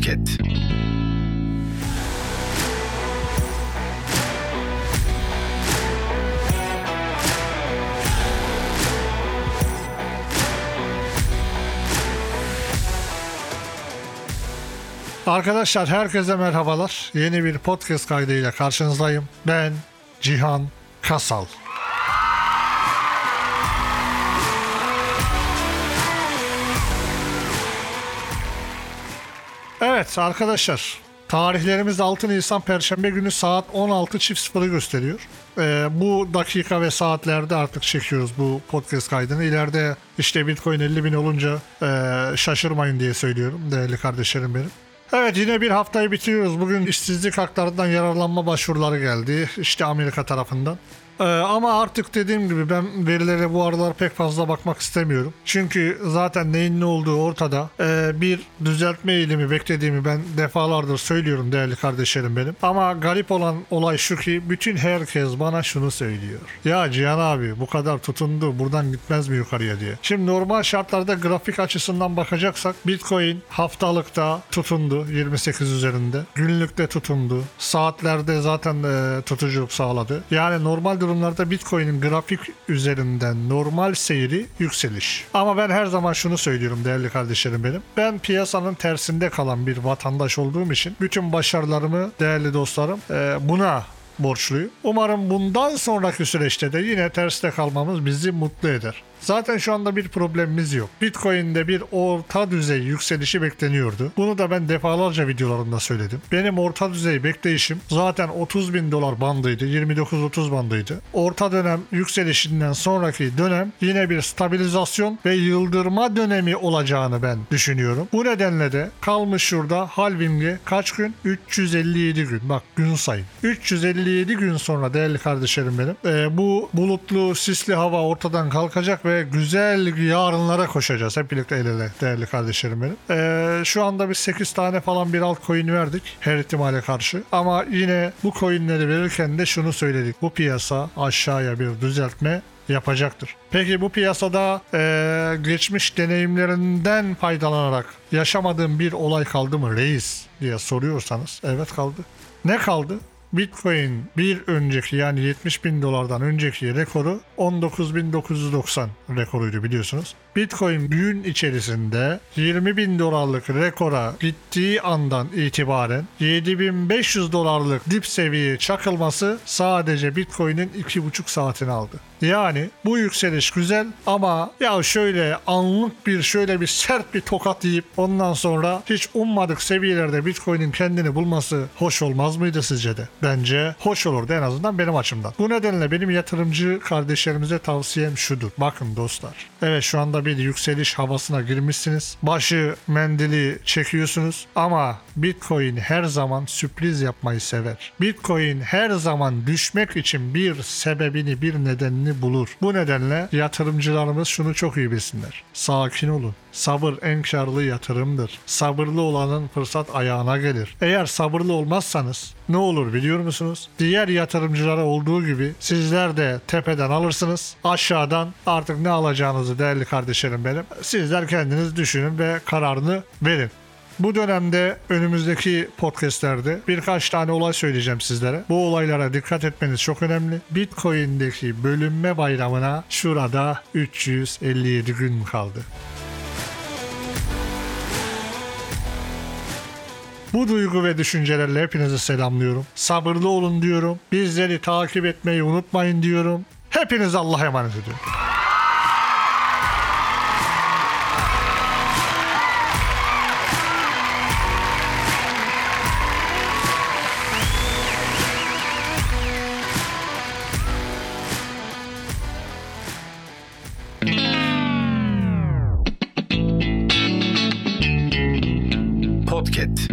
Podcast. Arkadaşlar herkese merhabalar. Yeni bir podcast kaydıyla karşınızdayım. Ben Cihan Kasal. Evet arkadaşlar tarihlerimiz 6 Nisan Perşembe günü saat 16.00'ı gösteriyor. Ee, bu dakika ve saatlerde artık çekiyoruz bu podcast kaydını. İleride işte Bitcoin 50 bin olunca e, şaşırmayın diye söylüyorum değerli kardeşlerim benim. Evet yine bir haftayı bitiriyoruz. Bugün işsizlik haklarından yararlanma başvuruları geldi. İşte Amerika tarafından. Ee, ama artık dediğim gibi ben verilere bu aralar pek fazla bakmak istemiyorum. Çünkü zaten neyin ne olduğu ortada. Ee, bir düzeltme eğilimi beklediğimi ben defalardır söylüyorum değerli kardeşlerim benim. Ama garip olan olay şu ki bütün herkes bana şunu söylüyor. Ya Cihan abi bu kadar tutundu buradan gitmez mi yukarıya diye. Şimdi normal şartlarda grafik açısından bakacaksak Bitcoin haftalıkta tutundu 28 üzerinde. Günlükte tutundu. Saatlerde zaten e, tutuculuk sağladı. Yani normal durumlarda Bitcoin'in grafik üzerinden normal seyri yükseliş. Ama ben her zaman şunu söylüyorum değerli kardeşlerim benim. Ben piyasanın tersinde kalan bir vatandaş olduğum için bütün başarılarımı değerli dostlarım e, buna borçluyum. Umarım bundan sonraki süreçte de yine terste kalmamız bizi mutlu eder. Zaten şu anda bir problemimiz yok. Bitcoin'de bir orta düzey yükselişi bekleniyordu. Bunu da ben defalarca videolarımda söyledim. Benim orta düzey bekleyişim zaten 30 bin dolar bandıydı. 29-30 bandıydı. Orta dönem yükselişinden sonraki dönem yine bir stabilizasyon ve yıldırma dönemi olacağını ben düşünüyorum. Bu nedenle de kalmış şurada halving'e kaç gün? 357 gün. Bak gün sayın. 357 gün sonra değerli kardeşlerim benim. e, bu bulutlu sisli hava ortadan kalkacak ve güzel yarınlara koşacağız. Hep birlikte el ele değerli kardeşlerim benim. E, şu anda biz 8 tane falan bir altcoin verdik her ihtimale karşı. Ama yine bu coinleri verirken de şunu söyledik. Bu piyasa aşağıya bir düzeltme yapacaktır. Peki bu piyasada eee, geçmiş deneyimlerinden faydalanarak yaşamadığım bir olay kaldı mı reis diye soruyorsanız evet kaldı. Ne kaldı? Bitcoin bir önceki yani 70 bin dolardan önceki rekoru 19.990 rekoruydu biliyorsunuz. Bitcoin gün içerisinde 20 bin dolarlık rekora gittiği andan itibaren 7500 dolarlık dip seviyeye çakılması sadece Bitcoin'in 2,5 saatini aldı. Yani bu yükseliş güzel ama ya şöyle anlık bir şöyle bir sert bir tokat yiyip ondan sonra hiç ummadık seviyelerde Bitcoin'in kendini bulması hoş olmaz mıydı sizce de? Bence hoş olurdu en azından benim açımdan. Bu nedenle benim yatırımcı kardeşlerimize tavsiyem şudur. Bakın dostlar. Evet şu anda bir yükseliş havasına girmişsiniz. Başı mendili çekiyorsunuz ama Bitcoin her zaman sürpriz yapmayı sever. Bitcoin her zaman düşmek için bir sebebini, bir nedenini bulur. Bu nedenle yatırımcılarımız şunu çok iyi bilsinler. Sakin olun. Sabır en karlı yatırımdır. Sabırlı olanın fırsat ayağına gelir. Eğer sabırlı olmazsanız ne olur biliyor musunuz? Diğer yatırımcılara olduğu gibi sizler de tepeden alırsınız. Aşağıdan artık ne alacağınızı değerli kardeşlerim benim. Sizler kendiniz düşünün ve kararını verin. Bu dönemde önümüzdeki podcastlerde birkaç tane olay söyleyeceğim sizlere. Bu olaylara dikkat etmeniz çok önemli. Bitcoin'deki bölünme bayramına şurada 357 gün kaldı. Bu duygu ve düşüncelerle hepinizi selamlıyorum. Sabırlı olun diyorum. Bizleri takip etmeyi unutmayın diyorum. Hepiniz Allah'a emanet ediyorum. Podcast.